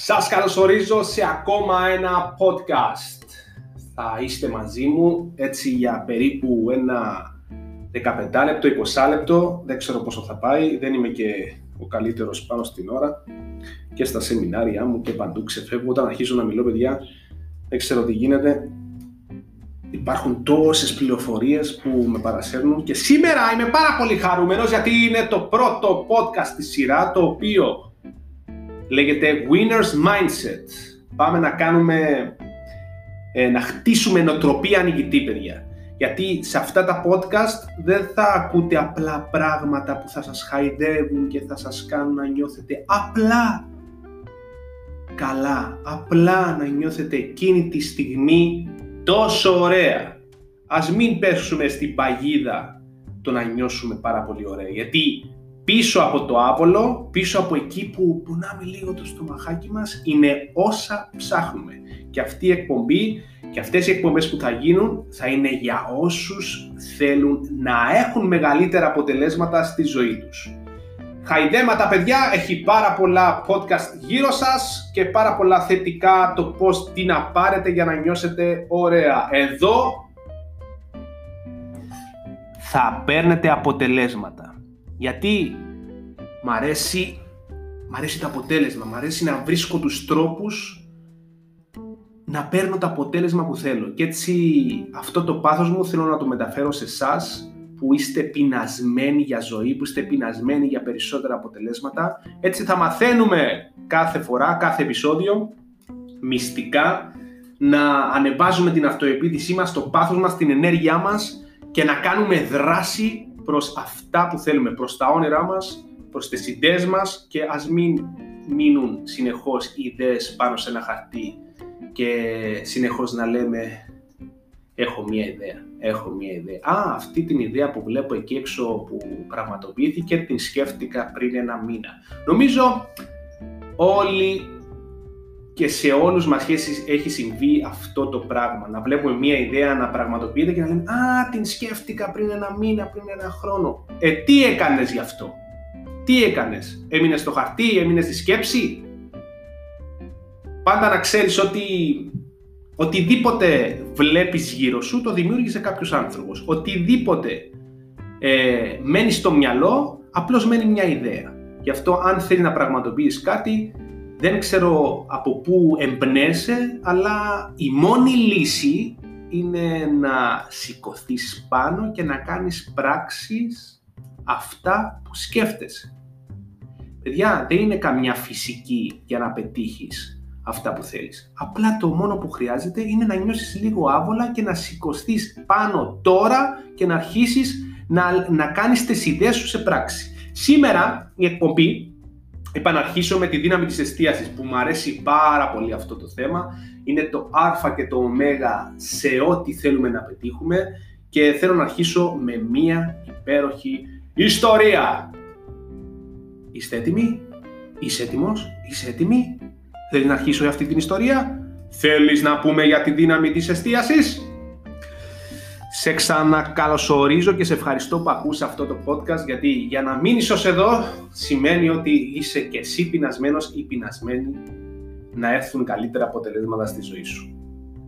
Σας καλωσορίζω σε ακόμα ένα podcast. Θα είστε μαζί μου έτσι για περίπου ένα 15 λεπτό, 20 λεπτό. Δεν ξέρω πόσο θα πάει, δεν είμαι και ο καλύτερος πάνω στην ώρα. Και στα σεμινάρια μου και παντού ξεφεύγω. Όταν αρχίζω να μιλώ παιδιά, δεν ξέρω τι γίνεται. Υπάρχουν τόσες πληροφορίες που με παρασέρνουν και σήμερα είμαι πάρα πολύ χαρούμενος γιατί είναι το πρώτο podcast στη σειρά το οποίο λέγεται Winner's Mindset. Πάμε να κάνουμε, ε, να χτίσουμε νοοτροπία νικητή, παιδιά. Γιατί σε αυτά τα podcast δεν θα ακούτε απλά πράγματα που θα σας χαϊδεύουν και θα σας κάνουν να νιώθετε απλά καλά, απλά να νιώθετε εκείνη τη στιγμή τόσο ωραία. Ας μην πέσουμε στην παγίδα το να νιώσουμε πάρα πολύ ωραία, γιατί πίσω από το άβολο, πίσω από εκεί που πουνάμε λίγο το στομαχάκι μας, είναι όσα ψάχνουμε. Και αυτή η εκπομπή και αυτές οι εκπομπές που θα γίνουν θα είναι για όσους θέλουν να έχουν μεγαλύτερα αποτελέσματα στη ζωή τους. Χαϊδέματα παιδιά, έχει πάρα πολλά podcast γύρω σας και πάρα πολλά θετικά το πώς τι να πάρετε για να νιώσετε ωραία. Εδώ θα παίρνετε αποτελέσματα. Γιατί μ' αρέσει, μ αρέσει το αποτέλεσμα, μ' αρέσει να βρίσκω τους τρόπους να παίρνω το αποτέλεσμα που θέλω. Και έτσι αυτό το πάθος μου θέλω να το μεταφέρω σε εσάς που είστε πεινασμένοι για ζωή, που είστε πεινασμένοι για περισσότερα αποτελέσματα. Έτσι θα μαθαίνουμε κάθε φορά, κάθε επεισόδιο, μυστικά, να ανεβάζουμε την αυτοεπίδησή μας, το πάθος μας, την ενέργειά μας και να κάνουμε δράση προς αυτά που θέλουμε, προς τα όνειρά μας, προς τις ιδέες μας και ας μην μείνουν συνεχώς ιδέες πάνω σε ένα χαρτί και συνεχώς να λέμε έχω μία ιδέα, έχω μία ιδέα. Α, αυτή την ιδέα που βλέπω εκεί έξω που πραγματοποιήθηκε την σκέφτηκα πριν ένα μήνα. Νομίζω όλοι και σε όλους μας έχει συμβεί αυτό το πράγμα. Να βλέπουμε μία ιδέα να πραγματοποιείται και να λέμε «Α, την σκέφτηκα πριν ένα μήνα, πριν ένα χρόνο». Ε, τι έκανες γι' αυτό; Τι έκανες; Έμεινες στο χαρτί, έμεινες στη σκέψη; Πάντα να ξέρεις ότι οτιδήποτε βλέπεις γύρω σου το δημιούργησε κάποιος άνθρωπος. Οτιδήποτε ε, μένει στο μυαλό, απλώς μένει μια ιδέα. Γι' αυτό αν θέλει να πραγματοποιείς κάτι, δεν ξέρω από πού εμπνέεσαι, αλλά η μόνη λύση είναι να σηκωθείς πάνω και να κάνεις πράξεις αυτά που σκέφτεσαι. Παιδιά, δεν είναι καμιά φυσική για να πετύχεις αυτά που θέλεις. Απλά το μόνο που χρειάζεται είναι να νιώσεις λίγο άβολα και να σηκωθείς πάνω τώρα και να αρχίσεις να, να κάνεις τις ιδέες σου σε πράξη. Σήμερα η εκπομπή επαναρχίσω με τη δύναμη της εστίασης που μου αρέσει πάρα πολύ αυτό το θέμα. Είναι το α και το ω σε ό,τι θέλουμε να πετύχουμε και θέλω να αρχίσω με μία υπέροχη ιστορία. Είστε έτοιμοι; Είσαι έτοιμος; Είσαι έτοιμη; Θέλεις να αρχίσω αυτή την ιστορία; Θέλεις να πούμε για τη δύναμη της εστίασης; Σε ξανακαλωσορίζω και σε ευχαριστώ που ακούς αυτό το podcast γιατί για να μείνεις ως εδώ σημαίνει ότι είσαι και εσύ πεινασμένος ή πεινασμένη να έρθουν καλύτερα αποτελέσματα στη ζωή σου.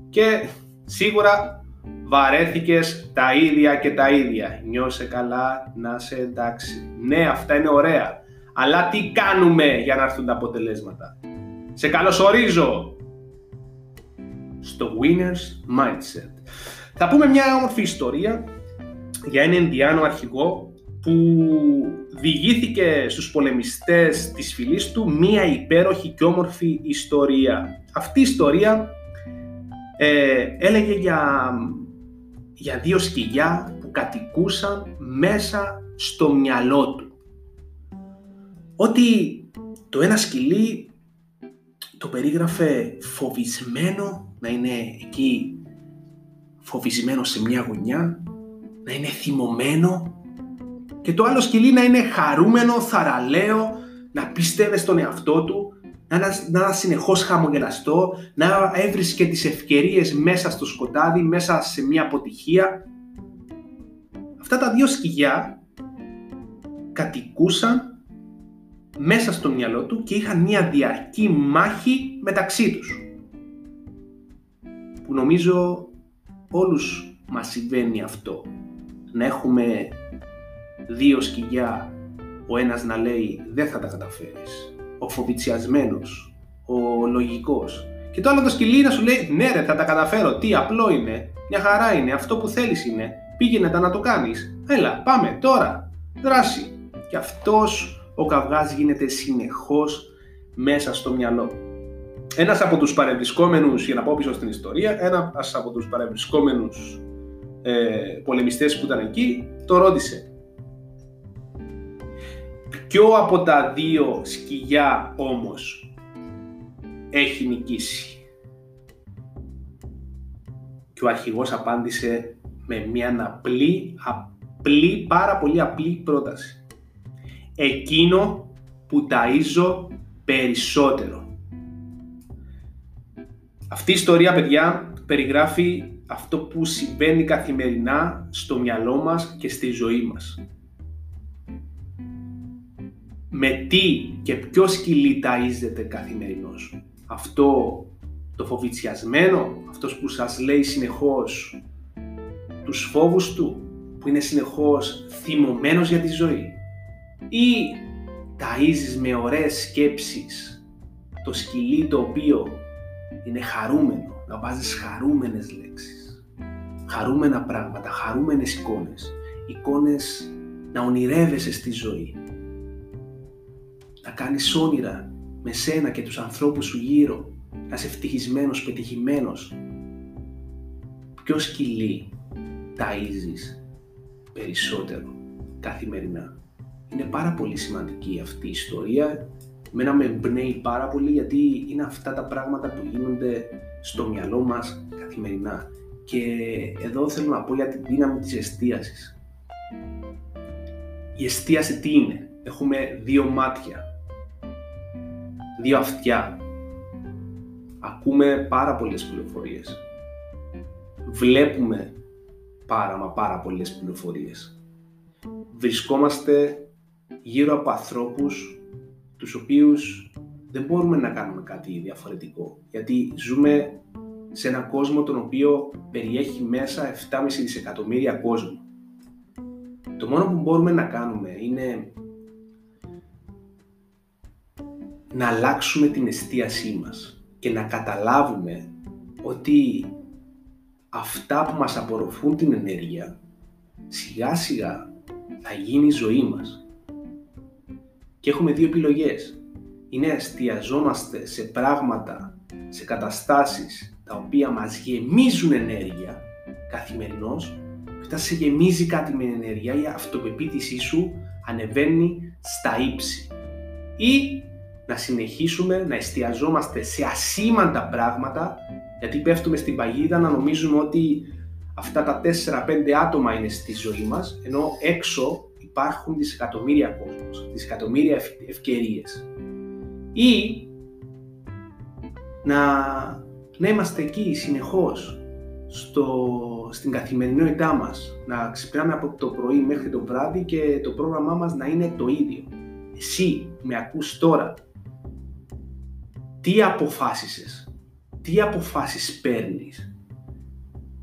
Και σίγουρα βαρέθηκες τα ίδια και τα ίδια. Νιώσε καλά, να σε εντάξει. Ναι, αυτά είναι ωραία. Αλλά τι κάνουμε για να έρθουν τα αποτελέσματα; Σε καλωσορίζω στο Winner's Mindset. Θα πούμε μια όμορφη ιστορία για έναν Ινδιάνο αρχηγό που διηγήθηκε στους πολεμιστές της φυλής του μία υπέροχη και όμορφη ιστορία. Αυτή η ιστορία ε, έλεγε για, για δύο σκυλιά που κατοικούσαν μέσα στο μυαλό του. Ότι το ένα σκυλί το περίγραφε φοβισμένο να είναι εκεί φοβισμένο σε μια γωνιά, να είναι θυμωμένο και το άλλο σκυλί να είναι χαρούμενο, θαραλέο, να πιστεύει στον εαυτό του, να, να είναι συνεχώς χαμογελαστό, να έβρισκε τις ευκαιρίες μέσα στο σκοτάδι, μέσα σε μια αποτυχία. Αυτά τα δύο σκυλιά κατοικούσαν μέσα στο μυαλό του και είχαν μια διαρκή μάχη μεταξύ τους. Που νομίζω όλους μας συμβαίνει αυτό. Να έχουμε δύο σκυλιά, ο ένας να λέει δεν θα τα καταφέρεις, ο φοβητσιασμένος, ο λογικός. Και το άλλο το σκυλί να σου λέει ναι ρε θα τα καταφέρω, τι απλό είναι, μια χαρά είναι, αυτό που θέλεις είναι, πήγαινε τα να το κάνεις, έλα πάμε τώρα, δράση. Και αυτός ο καυγάς γίνεται συνεχώς μέσα στο μυαλό. Ένας από τους παρευρισκόμενους, για να πω πίσω στην ιστορία, ένας από τους παρευρισκόμενους ε, πολεμιστές που ήταν εκεί, το ρώτησε. Ποιο από τα δύο σκυλιά όμως έχει νικήσει; Και ο αρχηγός απάντησε με μια απλή, απλή, πάρα πολύ απλή πρόταση. Εκείνο που ταΐζω περισσότερο. Αυτή η ιστορία, παιδιά, περιγράφει αυτό που συμβαίνει καθημερινά στο μυαλό μας και στη ζωή μας. Με τι και ποιο σκυλί ταΐζεται καθημερινώς. Αυτό το φοβητσιασμένο, αυτός που σας λέει συνεχώς τους φόβους του, που είναι συνεχώς θυμωμένος για τη ζωή. Ή ταΐζεις με ωραίες σκέψεις το σκυλί το οποίο είναι χαρούμενο, να βάζεις χαρούμενες λέξεις. Χαρούμενα πράγματα, χαρούμενες εικόνες. Εικόνες να ονειρεύεσαι στη ζωή. Να κάνεις όνειρα με σένα και τους ανθρώπους σου γύρω. Να είσαι ευτυχισμένος, πετυχημένος. Ποιο σκυλί ταΐζεις περισσότερο καθημερινά; Είναι πάρα πολύ σημαντική αυτή η ιστορία. Μένα με εμπνέει πάρα πολύ γιατί είναι αυτά τα πράγματα που γίνονται στο μυαλό μας καθημερινά. Και εδώ θέλω να πω για τη δύναμη της εστίασης. Η εστίαση τι είναι; Έχουμε δύο μάτια, δύο αυτιά. Ακούμε πάρα πολλές πληροφορίες. Βλέπουμε πάρα μα πάρα πολλές πληροφορίες. Βρισκόμαστε γύρω από ανθρώπους τους οποίους δεν μπορούμε να κάνουμε κάτι διαφορετικό. Γιατί ζούμε σε έναν κόσμο τον οποίο περιέχει μέσα 7,5 δισεκατομμύρια κόσμο. Το μόνο που μπορούμε να κάνουμε είναι να αλλάξουμε την εστίασή μας και να καταλάβουμε ότι αυτά που μας απορροφούν την ενέργεια σιγά σιγά θα γίνει η ζωή μας. Και έχουμε δύο επιλογές. Είναι να εστιαζόμαστε σε πράγματα, σε καταστάσεις τα οποία μας γεμίζουν ενέργεια καθημερινώς και όταν σε γεμίζει κάτι με ενέργεια η αυτοπεποίθησή σου ανεβαίνει στα ύψη. Ή να συνεχίσουμε να εστιαζόμαστε σε ασήμαντα πράγματα γιατί πέφτουμε στην παγίδα να νομίζουμε ότι αυτά τα 4-5 άτομα είναι στη ζωή μας ενώ έξω υπάρχουν δισεκατομμύρια κόσμος, δισεκατομμύρια ευκαιρίες. Ή να, να είμαστε εκεί συνεχώς στο, στην καθημερινότητά μας, να ξυπνάμε από το πρωί μέχρι το βράδυ και το πρόγραμμά μας να είναι το ίδιο. Εσύ με ακούς τώρα, τι αποφάσισες, τι αποφάσεις παίρνεις,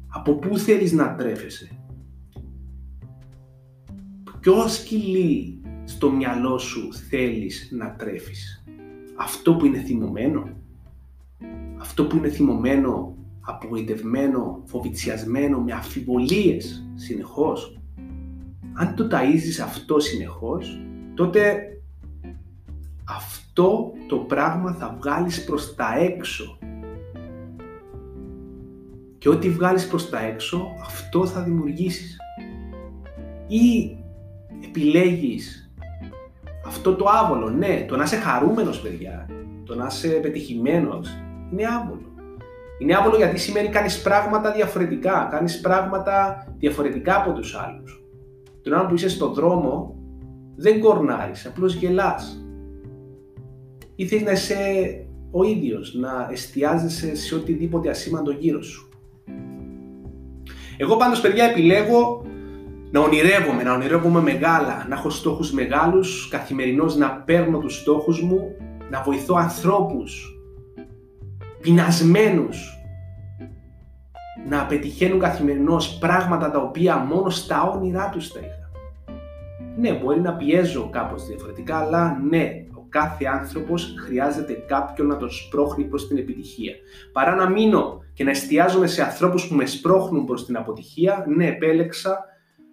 από πού θέλεις να τρέφεσαι, ποιο σκυλί στο μυαλό σου θέλεις να τρέφεις; Αυτό που είναι θυμωμένο, αυτό που είναι θυμωμένο, απογοητευμένο, φοβητσιασμένο, με αφιβολίες συνεχώς; Αν το ταΐζεις αυτό συνεχώς, τότε αυτό το πράγμα θα βγάλεις προς τα έξω. Και ό,τι βγάλεις προς τα έξω, αυτό θα δημιουργήσεις. Ή επιλέγεις αυτό το άβολο, ναι, το να είσαι χαρούμενος παιδιά, το να είσαι πετυχημένος, είναι άβολο. Είναι άβολο γιατί σημαίνει κάνεις πράγματα διαφορετικά, κάνεις πράγματα διαφορετικά από τους άλλους. Τον άλλο που είσαι στον δρόμο δεν κορνάρεις, απλώς γελάς. Ή θέλεις να είσαι ο ίδιος, να εστιάζεσαι σε οτιδήποτε ασήμαντο γύρω σου. Εγώ πάντως παιδιά επιλέγω να ονειρεύομαι, να ονειρεύομαι μεγάλα, να έχω στόχους μεγάλους, καθημερινώς να παίρνω τους στόχους μου, να βοηθώ ανθρώπους πεινασμένους, να πετυχαίνουν καθημερινώς πράγματα τα οποία μόνο στα όνειρά τους τα είχα. Ναι, μπορεί να πιέζω κάπως διαφορετικά, αλλά ναι, ο κάθε άνθρωπος χρειάζεται κάποιον να τον σπρώχνει προς την επιτυχία. Παρά να μείνω και να εστιάζομαι σε ανθρώπους που με σπρώχνουν προς την αποτυχία, ναι, επέλεξα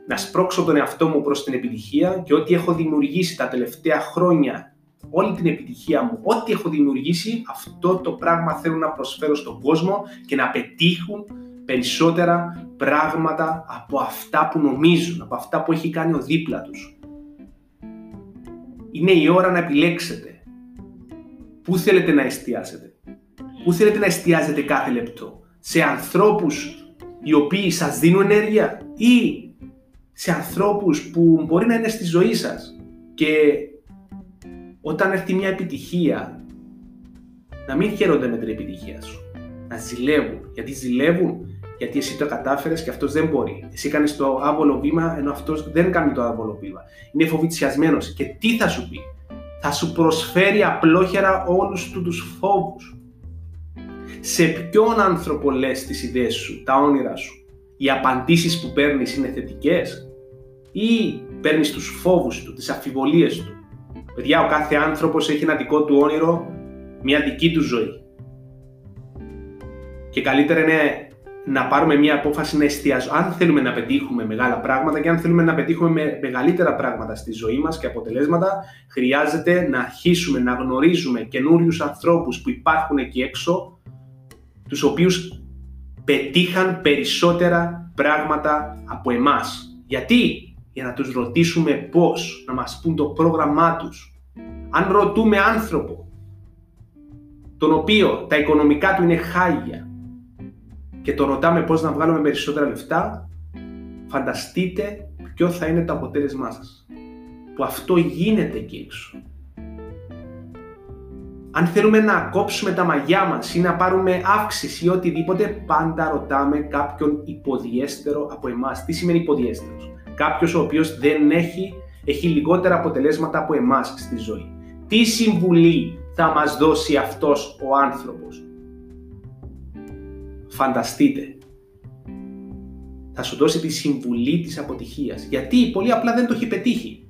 να σπρώξω τον εαυτό μου προς την επιτυχία και ό,τι έχω δημιουργήσει τα τελευταία χρόνια, όλη την επιτυχία μου, ό,τι έχω δημιουργήσει, αυτό το πράγμα θέλω να προσφέρω στον κόσμο και να πετύχουν περισσότερα πράγματα από αυτά που νομίζουν, από αυτά που έχει κάνει ο δίπλα τους. Είναι η ώρα να επιλέξετε. Πού θέλετε να εστιάσετε; Πού θέλετε να εστιάζετε κάθε λεπτό; Σε ανθρώπους οι οποίοι σας δίνουν ενέργεια ή σε ανθρώπους που μπορεί να είναι στη ζωή σας και όταν έρθει μια επιτυχία να μην χαίρονται με την επιτυχία σου. Να ζηλεύουν. Γιατί ζηλεύουν, γιατί εσύ το κατάφερες και αυτός δεν μπορεί. Εσύ κάνεις το άβολο βήμα ενώ αυτός δεν κάνει το άβολο βήμα. Είναι φοβητσιασμένος και τι θα σου πει; Θα σου προσφέρει απλόχερα όλους του τους φόβους. Σε ποιον άνθρωπο λες τις ιδέες σου, τα όνειρα σου; Οι απαντήσεις που παίρνεις είναι θετικές; Ή παίρνεις τους φόβους του, τις αφιβολίες του; Παιδιά, ο κάθε άνθρωπος έχει ένα δικό του όνειρο, μια δική του ζωή. Και καλύτερα είναι να πάρουμε μια απόφαση να εστιάζουμε. Αν θέλουμε να πετύχουμε μεγάλα πράγματα και αν θέλουμε να πετύχουμε μεγαλύτερα πράγματα στη ζωή μας και αποτελέσματα, χρειάζεται να αρχίσουμε να γνωρίζουμε καινούριους ανθρώπους που υπάρχουν εκεί έξω, τους οποίους πετύχαν περισσότερα πράγματα από εμάς. Γιατί; Για να τους ρωτήσουμε πώς, να μας πούν το πρόγραμμά τους. Αν ρωτούμε άνθρωπο, τον οποίο τα οικονομικά του είναι χάγια και το ρωτάμε πώς να βγάλουμε περισσότερα λεφτά, φανταστείτε ποιο θα είναι το αποτέλεσμά σας. Που αυτό γίνεται εκεί έξω αν θέλουμε να κόψουμε τα μαγιά μας ή να πάρουμε αύξηση ή οτιδήποτε, πάντα ρωτάμε κάποιον υποδιέστερο από εμάς. Τι σημαίνει υποδιέστερος; Κάποιος ο οποίος δεν έχει, έχει λιγότερα αποτελέσματα από εμάς στη ζωή. Τι συμβουλή θα μας δώσει αυτός ο άνθρωπος; Φανταστείτε. Θα σου δώσει τη συμβουλή της αποτυχίας. Γιατί; Πολύ απλά δεν το έχει πετύχει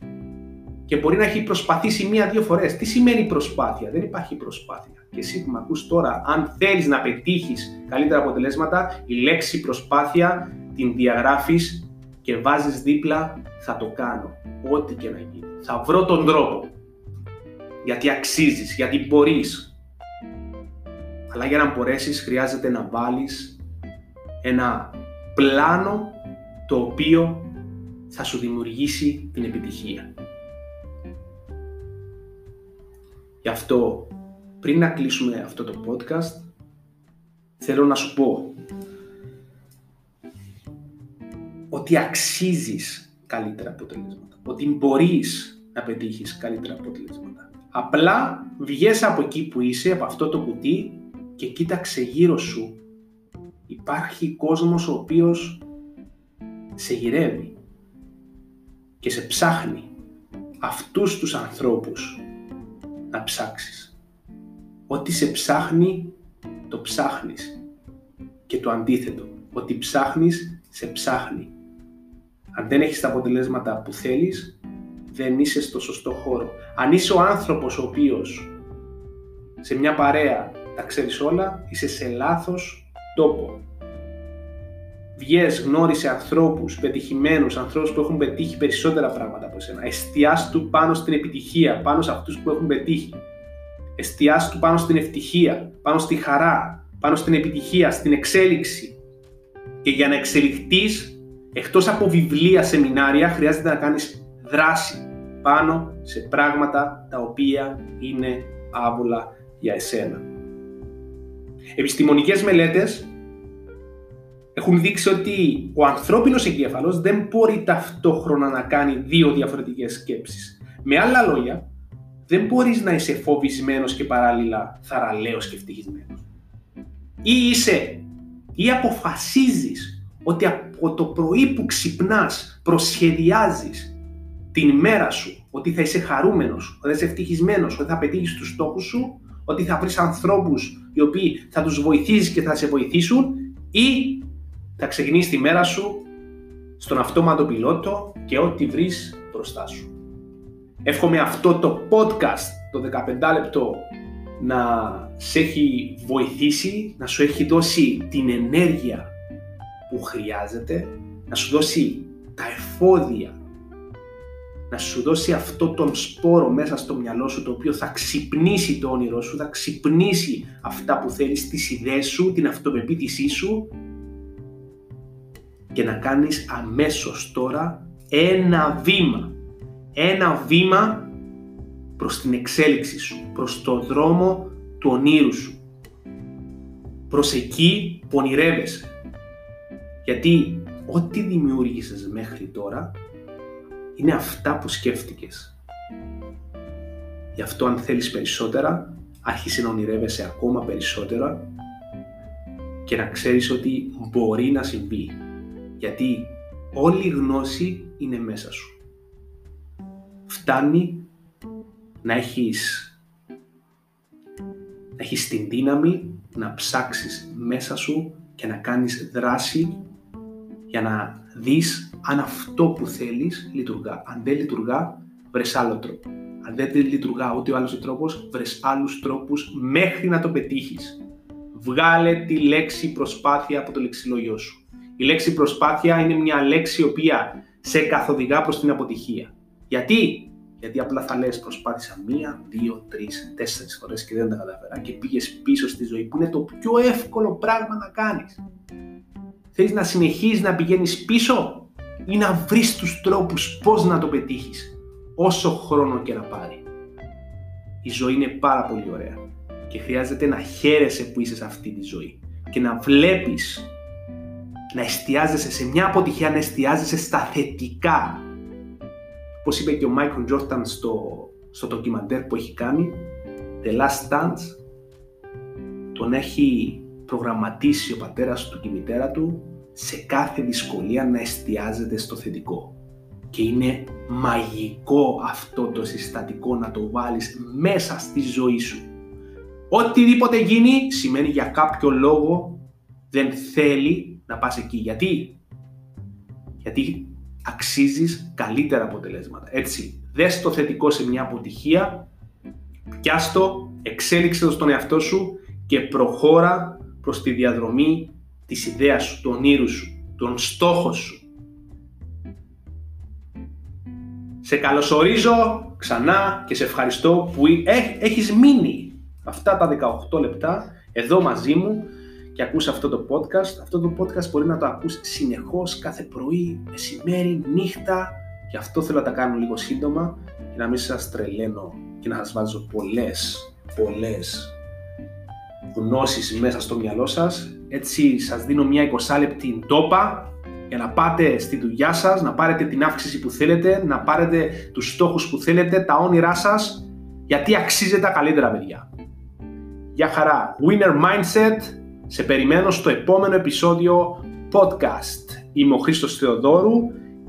και μπορεί να έχει προσπαθήσει μία-δύο φορές. Τι σημαίνει προσπάθεια, δεν υπάρχει προσπάθεια. Και εσύ που με ακούς τώρα, αν θέλεις να πετύχεις καλύτερα αποτελέσματα, η λέξη προσπάθεια την διαγράφεις και βάζεις δίπλα θα το κάνω. Ό,τι και να γίνει. Θα βρω τον τρόπο. Γιατί αξίζεις, γιατί μπορείς. Αλλά για να μπορέσεις χρειάζεται να βάλεις ένα πλάνο το οποίο θα σου δημιουργήσει την επιτυχία. Γι' αυτό, πριν να κλείσουμε αυτό το podcast, θέλω να σου πω ότι αξίζεις καλύτερα αποτελέσματα, ότι μπορείς να πετύχεις καλύτερα αποτελέσματα. Απλά βγες από εκεί που είσαι, από αυτό το κουτί και κοίταξε γύρω σου. Υπάρχει κόσμος ο οποίος σε γυρεύει και σε ψάχνει. Αυτούς τους ανθρώπους να ψάξεις. Ό,τι σε ψάχνει, το ψάχνεις. Και το αντίθετο, ότι ψάχνεις, σε ψάχνει. Αν δεν έχεις τα αποτελέσματα που θέλεις, δεν είσαι στο σωστό χώρο. Αν είσαι ο άνθρωπος ο οποίος σε μια παρέα τα ξέρεις όλα, είσαι σε λάθος τόπο. Βγες, γνώρισε ανθρώπους πετυχημένους, ανθρώπους που έχουν πετύχει περισσότερα πράγματα από εσένα. Εστιάσου πάνω στην επιτυχία, πάνω σε αυτούς που έχουν πετύχει. Εστιάσου πάνω στην ευτυχία, πάνω στη χαρά, πάνω στην επιτυχία, στην εξέλιξη. Και για να εξελιχθείς, εκτός από βιβλία, σεμινάρια, χρειάζεται να κάνεις δράση πάνω σε πράγματα τα οποία είναι άβολα για εσένα. Επιστημονικές μελέτες έχουν δείξει ότι ο ανθρώπινος εγκέφαλος δεν μπορεί ταυτόχρονα να κάνει δύο διαφορετικές σκέψεις. Με άλλα λόγια, δεν μπορείς να είσαι φοβισμένος και παράλληλα θαραλέος και ευτυχισμένος. Ή είσαι, ή αποφασίζεις ότι από το πρωί που ξυπνάς προσχεδιάζεις την μέρα σου, ότι θα είσαι χαρούμενος, ότι θα είσαι ευτυχισμένος, ότι θα πετύχεις τους στόχους σου, ότι θα βρεις ανθρώπους οι οποίοι θα τους βοηθήσεις και θα σε βοηθήσουν ή θα ξεκινήσεις τη μέρα σου στον αυτόματο πιλότο και ό,τι βρεις μπροστά σου. Εύχομαι αυτό το podcast, το 15 λεπτό, να σε έχει βοηθήσει, να σου έχει δώσει την ενέργεια που χρειάζεται, να σου δώσει τα εφόδια, να σου δώσει αυτό τον σπόρο μέσα στο μυαλό σου το οποίο θα ξυπνήσει το όνειρό σου, θα ξυπνήσει αυτά που θέλεις, τις ιδέες σου, την αυτοπεποίθησή σου και να κάνεις αμέσως τώρα ένα βήμα, ένα βήμα προς την εξέλιξη σου, προς το δρόμο του ονείρου σου, προς εκεί που ονειρεύεσαι. Γιατί ό,τι δημιούργησες μέχρι τώρα είναι αυτά που σκέφτηκες. Γι' αυτό αν θέλεις περισσότερα, άρχισε να ονειρεύεσαι ακόμα περισσότερα και να ξέρεις ότι μπορεί να συμβεί. Γιατί όλη η γνώση είναι μέσα σου. Φτάνει να έχεις, να έχεις την δύναμη να ψάξεις μέσα σου και να κάνεις δράση για να δεις αν αυτό που θέλεις λειτουργά. Αν δεν λειτουργά, βρες άλλο τρόπο. Αν δεν λειτουργά ούτε ο άλλος τρόπος, βρες άλλους τρόπους μέχρι να το πετύχεις. Βγάλε τη λέξη προσπάθεια από το λεξιλόγιο σου. Η λέξη προσπάθεια είναι μια λέξη η οποία σε καθοδηγά προς την αποτυχία. Γιατί; Γιατί απλά θα λες προσπάθησα μία, δύο, τρεις, τέσσερις φορές και δεν τα καταφέρα και πήγες πίσω στη ζωή που είναι το πιο εύκολο πράγμα να κάνεις. Θέλεις να συνεχίζεις να πηγαίνεις πίσω ή να βρεις τους τρόπους πώς να το πετύχεις όσο χρόνο και να πάρει. Η ζωή είναι πάρα πολύ ωραία και χρειάζεται να χαίρεσαι που είσαι σε αυτή τη ζωή και να βλέπεις να εστιάζεσαι σε μια αποτυχία, να εστιάζεσαι στα θετικά. Πώς είπε και ο Μάικλ Τζόρταν στο, στο ντοκιμαντέρ που έχει κάνει, The Last Dance, τον έχει προγραμματίσει ο πατέρας του και η μητέρα του σε κάθε δυσκολία να εστιάζεται στο θετικό. Και είναι μαγικό αυτό το συστατικό να το βάλεις μέσα στη ζωή σου. Οτιδήποτε γίνει σημαίνει για κάποιο λόγο δεν θέλει να πας εκεί. Γιατί; Γιατί αξίζεις καλύτερα αποτελέσματα. Έτσι, δες το θετικό σε μια αποτυχία, πιάστο, εξέλιξε το στον εαυτό σου και προχώρα προς τη διαδρομή της ιδέας σου, του όνειρου σου, τον στόχο σου. Σε καλωσορίζω ξανά και σε ευχαριστώ που έχεις μείνει αυτά τα 18 λεπτά εδώ μαζί μου και ακούς αυτό το podcast. Αυτό το podcast μπορεί να το ακούς συνεχώς κάθε πρωί, μεσημέρι, νύχτα. Γι' αυτό θέλω να τα κάνω λίγο σύντομα και να μην σας τρελαίνω και να σας βάζω πολλές, πολλές γνώσεις μέσα στο μυαλό σας. Έτσι σας δίνω μια 20 λεπτή ντόπα για να πάτε στη δουλειά σας, να πάρετε την αύξηση που θέλετε, να πάρετε τους στόχους που θέλετε, τα όνειρά σας, γιατί αξίζετε τα καλύτερα παιδιά. Γεια χαρά. Winner Mindset. Σε περιμένω στο επόμενο επεισόδιο podcast. Είμαι ο Χρήστος Θεοδόρου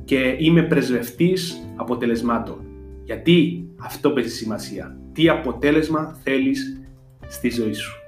και είμαι πρεσβευτής αποτελεσμάτων. Γιατί αυτό παίζει σημασία. Τι αποτέλεσμα θέλεις στη ζωή σου.